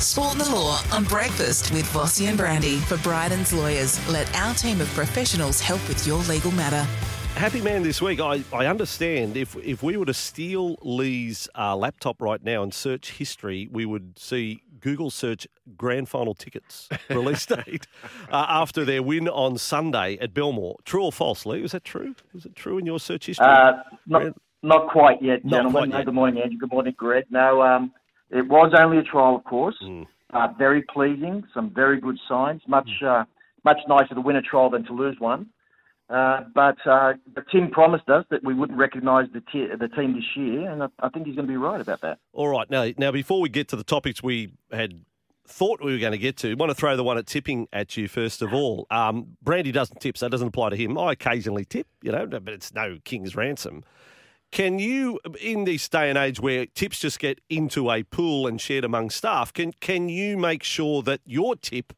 Sport and the Law on Breakfast with Vossy and Brandy. For Bryden's Lawyers, let our team of professionals help with your legal matter. Happy man this week. I, I understand if if we were to steal Lee's uh, laptop right now and search history, we would see Google search grand final tickets release date uh, after their win on Sunday at Belmore. True or false, Lee? Was that true? Is it true in your search history? Uh, not, not quite yet, gentlemen. quite No, yet. Good morning, Andrew. Good morning, Greg. No, um, it was only a trial, of course. Mm. Uh, very pleasing. Some very good signs. Much, uh, much nicer to win a trial than to lose one. Uh, but, uh, but Tim promised us that we wouldn't recognise the, the team this year, and I, I think he's going to be right about that. All right. Now, now, before we get to the topics we had thought we were going to get to, I want to throw the one at tipping at you first of all. Um, Brandy doesn't tip, so it doesn't apply to him. I occasionally tip, you know, but it's no king's ransom. Can you, in this day and age where tips just get into a pool and shared among staff, can can you make sure that your tip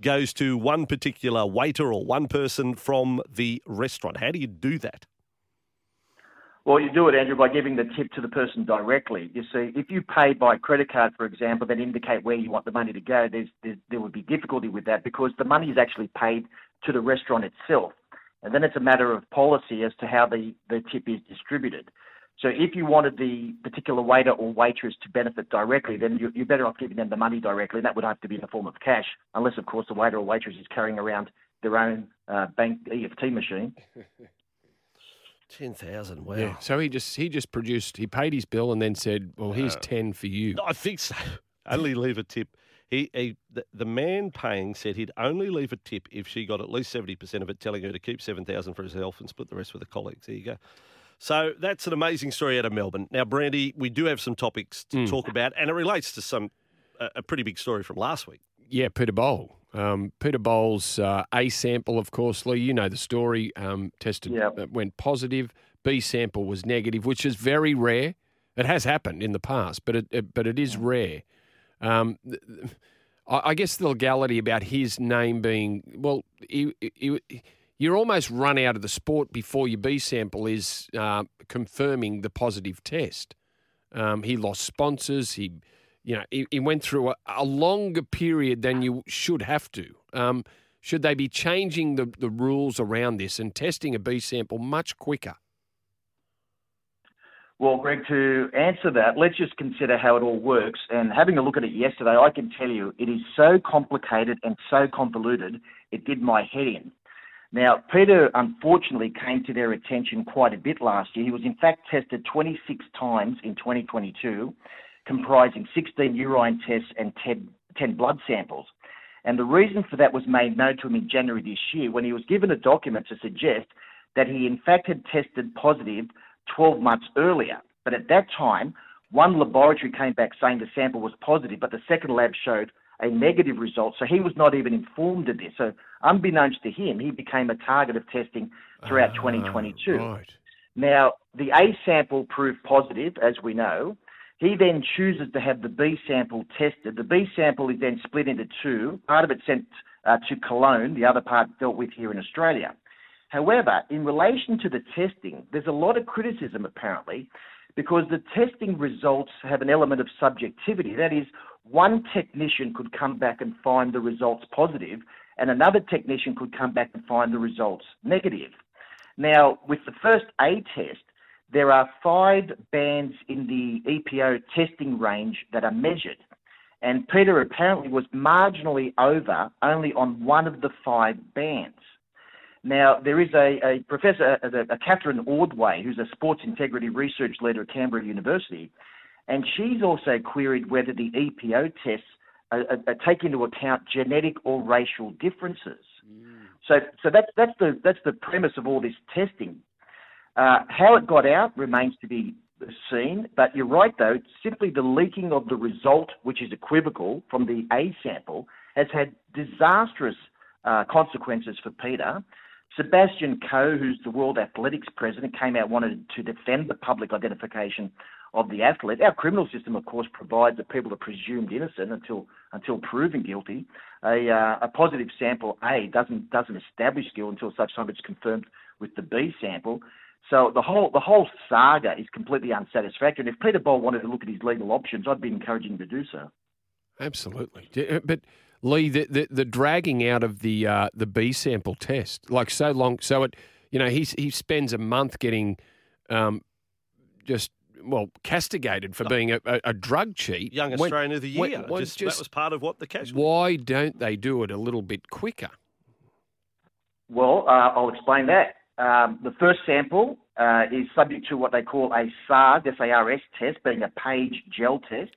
goes to one particular waiter or one person from the restaurant? How do you do that? Well, you do it, Andrew, by giving the tip to the person directly. You see, if you pay by credit card, for example, that indicate where you want the money to go, there's, there's, there would be difficulty with that because the money is actually paid to the restaurant itself. And then it's a matter of policy as to how the, the tip is distributed. So if you wanted the particular waiter or waitress to benefit directly, then you, you're better off giving them the money directly. And that would have to be in the form of cash, unless, of course, the waiter or waitress is carrying around their own uh, bank EFT machine. Ten thousand. Wow. Yeah. So he just he just produced. He paid his bill and then said, "Well, here's Uh, ten for you." I think so. Only leave a tip. He, he the, the man paying said he'd only leave a tip if she got at least seventy percent of it, telling her to keep seven thousand for herself and split the rest with her colleagues. There you go. So that's an amazing story out of Melbourne. Now, Brandy, we do have some topics to talk about, and it relates to some a, a pretty big story from last week. Yeah, Peter Bol. Um, Peter Bol's uh, A sample, of course, Lee. You know the story. Um, tested Yep. uh, went positive. B sample was negative, which is very rare. It has happened in the past, but it, it but it is rare. Um, I guess the legality about his name being well, he, he, you're almost run out of the sport before your B sample is uh, confirming the positive test. Um, he lost sponsors. He, you know, he, he went through a, a longer period than you should have to. Um, should they be changing the, the rules around this and testing a B sample much quicker? Well, Greg, to answer that, let's just consider how it all works. And having a look at it yesterday, I can tell you it is so complicated and so convoluted, it did my head in. Now, Peter unfortunately came to their attention quite a bit last year. He was in fact tested 26 times in 2022, comprising 16 urine tests and 10, 10 blood samples. And the reason for that was made known to him in January this year when he was given a document to suggest that he in fact had tested positive 12 months earlier. But at that time, one laboratory came back saying the sample was positive, but the second lab showed a negative result. So he was not even informed of this. So unbeknownst to him, he became a target of testing throughout 2022. Right. Now, the A sample proved positive, as we know. He then chooses to have the B sample tested. The B sample is then split into two. Part of it sent uh, to Cologne, the other part dealt with here in Australia. However, in relation to the testing, there's a lot of criticism apparently because the testing results have an element of subjectivity. That is, one technician could come back and find the results positive, and another technician could come back and find the results negative. Now, with the first A test, there are five bands in the EPO testing range that are measured. And Peter apparently was marginally over only on one of the five bands. Now, there is a, a professor, a, a Catherine Ordway, who's a sports integrity research leader at Canberra University, and she's also queried whether the EPO tests uh, uh, take into account genetic or racial differences. So, so that's that's the that's the premise of all this testing. Uh, how it got out remains to be seen. But you're right, though. Simply the leaking of the result, which is equivocal from the A sample, has had disastrous uh, consequences for Peter. Sebastian Coe, who's the World Athletics president, came out wanted to defend the public identification of the athlete. Our criminal system, of course, provides that people are presumed innocent until until proven guilty. A, uh, a positive sample A doesn't doesn't establish guilt until such time it's confirmed with the B sample. So the whole the whole saga is completely unsatisfactory. And if Peter Bol wanted to look at his legal options, I'd be encouraging him to do so. Absolutely, uh, but Lee, the the, the dragging out of the uh, the B sample test, like so long, so it, you know, he he spends a month getting, um, just well castigated for being a, a, a drug cheat. Young Australian when, of the year. When, when just, just, that was part of what the case. Why don't they do it a little bit quicker? Well, uh, I'll explain that. Um, the first sample uh, is subject to what they call a SARS, S-A-R-S test, being a page gel test.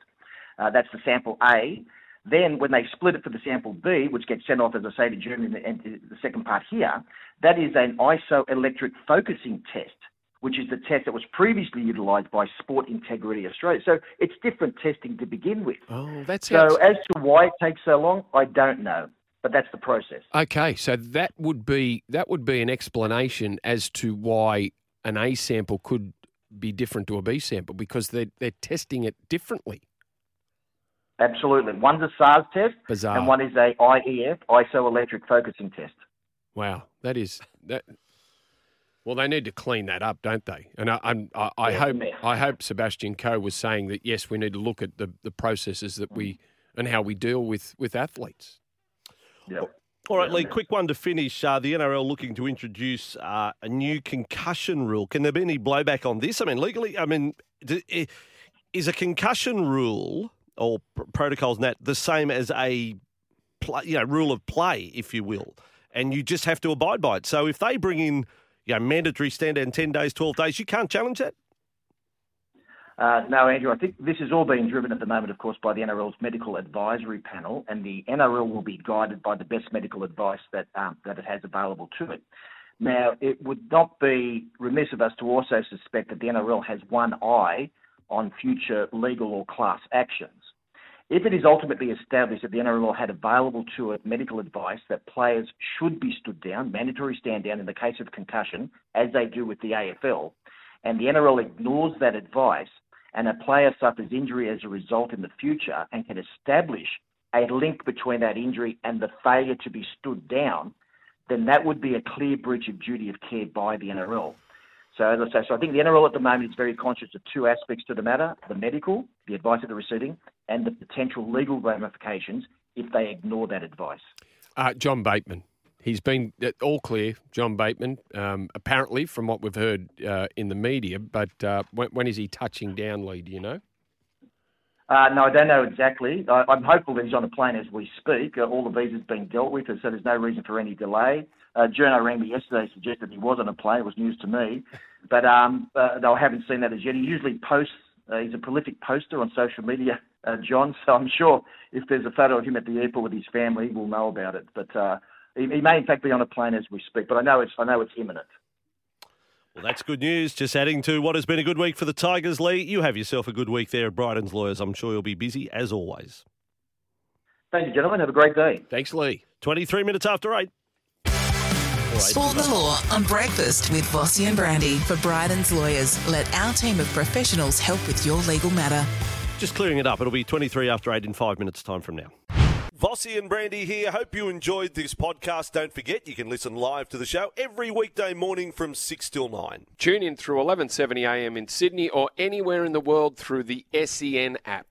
Uh, that's the sample A. Then, when they split it for the sample B, which gets sent off, as I say, to Germany, and the second part here, that is an isoelectric focusing test, which is the test that was previously utilised by Sport Integrity Australia. So it's different testing to begin with. Oh, that's so. As to why it takes so long, I don't know but that's the process. Okay, so that would be that would be an explanation as to why an A sample could be different to a B sample because they're they're testing it differently. Absolutely, one's a SARS test, Bizarre. and one is a IEF isoelectric focusing test. Wow, that is that. Well, they need to clean that up, don't they? And I, I, I yeah, hope I hope Sebastian Coe was saying that yes, we need to look at the, the processes that we and how we deal with with athletes. Yeah. All right, Lee, quick one to finish. Uh, the NRL looking to introduce uh, a new concussion rule. Can there be any blowback on this? I mean, legally, I mean, is a concussion rule or pr- protocols that the same as a you know rule of play, if you will, and you just have to abide by it. So if they bring in you know mandatory stand down ten days, twelve days, you can't challenge that. Uh, no, Andrew, I think this is all being driven at the moment, of course, by the NRL's medical advisory panel, and the NRL will be guided by the best medical advice that um, that it has available to it. Now, it would not be remiss of us to also suspect that the NRL has one eye on future legal or class actions. If it is ultimately established that the NRL had available to it medical advice that players should be stood down, mandatory stand down in the case of concussion, as they do with the AFL, and the NRL ignores that advice, and a player suffers injury as a result in the future and can establish a link between that injury and the failure to be stood down, then that would be a clear breach of duty of care by the NRL. So as I say, so I think the NRL at the moment is very conscious of two aspects to the matter: the medical, the advice that they're receiving, and the potential legal ramifications if they ignore that advice. Uh, John Bateman, He's been uh, all clear, John Bateman, um, apparently, from what we've heard uh, in the media. But uh, when, when is he touching down, Lee? Do you know? Uh, no, I don't know exactly. I, am hopeful that he's on a plane as we speak. Uh, all the visas being dealt with, so there's no reason for any delay. Uh, Journo rang me yesterday, suggested he was on a plane. It was news to me, but um, uh, I haven't seen that as yet. He usually posts. Uh, he's a prolific poster on social media, uh, John. So I'm sure if there's a photo of him at the airport with his family, we'll know about it. But uh, he, he may in fact be on a plane as we speak, but I know it's I know it's imminent. Well, that's good news. Just adding to what has been a good week for the Tigers, Lee. You have yourself a good week there at Bryden's Lawyers. I'm sure you'll be busy as always. Thank you, gentlemen. Have a great day. Thanks, Lee. 23 minutes after 8. Sport the Law on Breakfast with Vossy and Brandy for Bryden's Lawyers. Let our team of professionals help with your legal matter. Just clearing it up. It'll be 23 after 8 in five minutes' time from now. Vossy and Brandy here. Hope you enjoyed this podcast. Don't forget, you can listen live to the show every weekday morning from 6 till 9. Tune in through 11.70am in Sydney or anywhere in the world through the SEN app.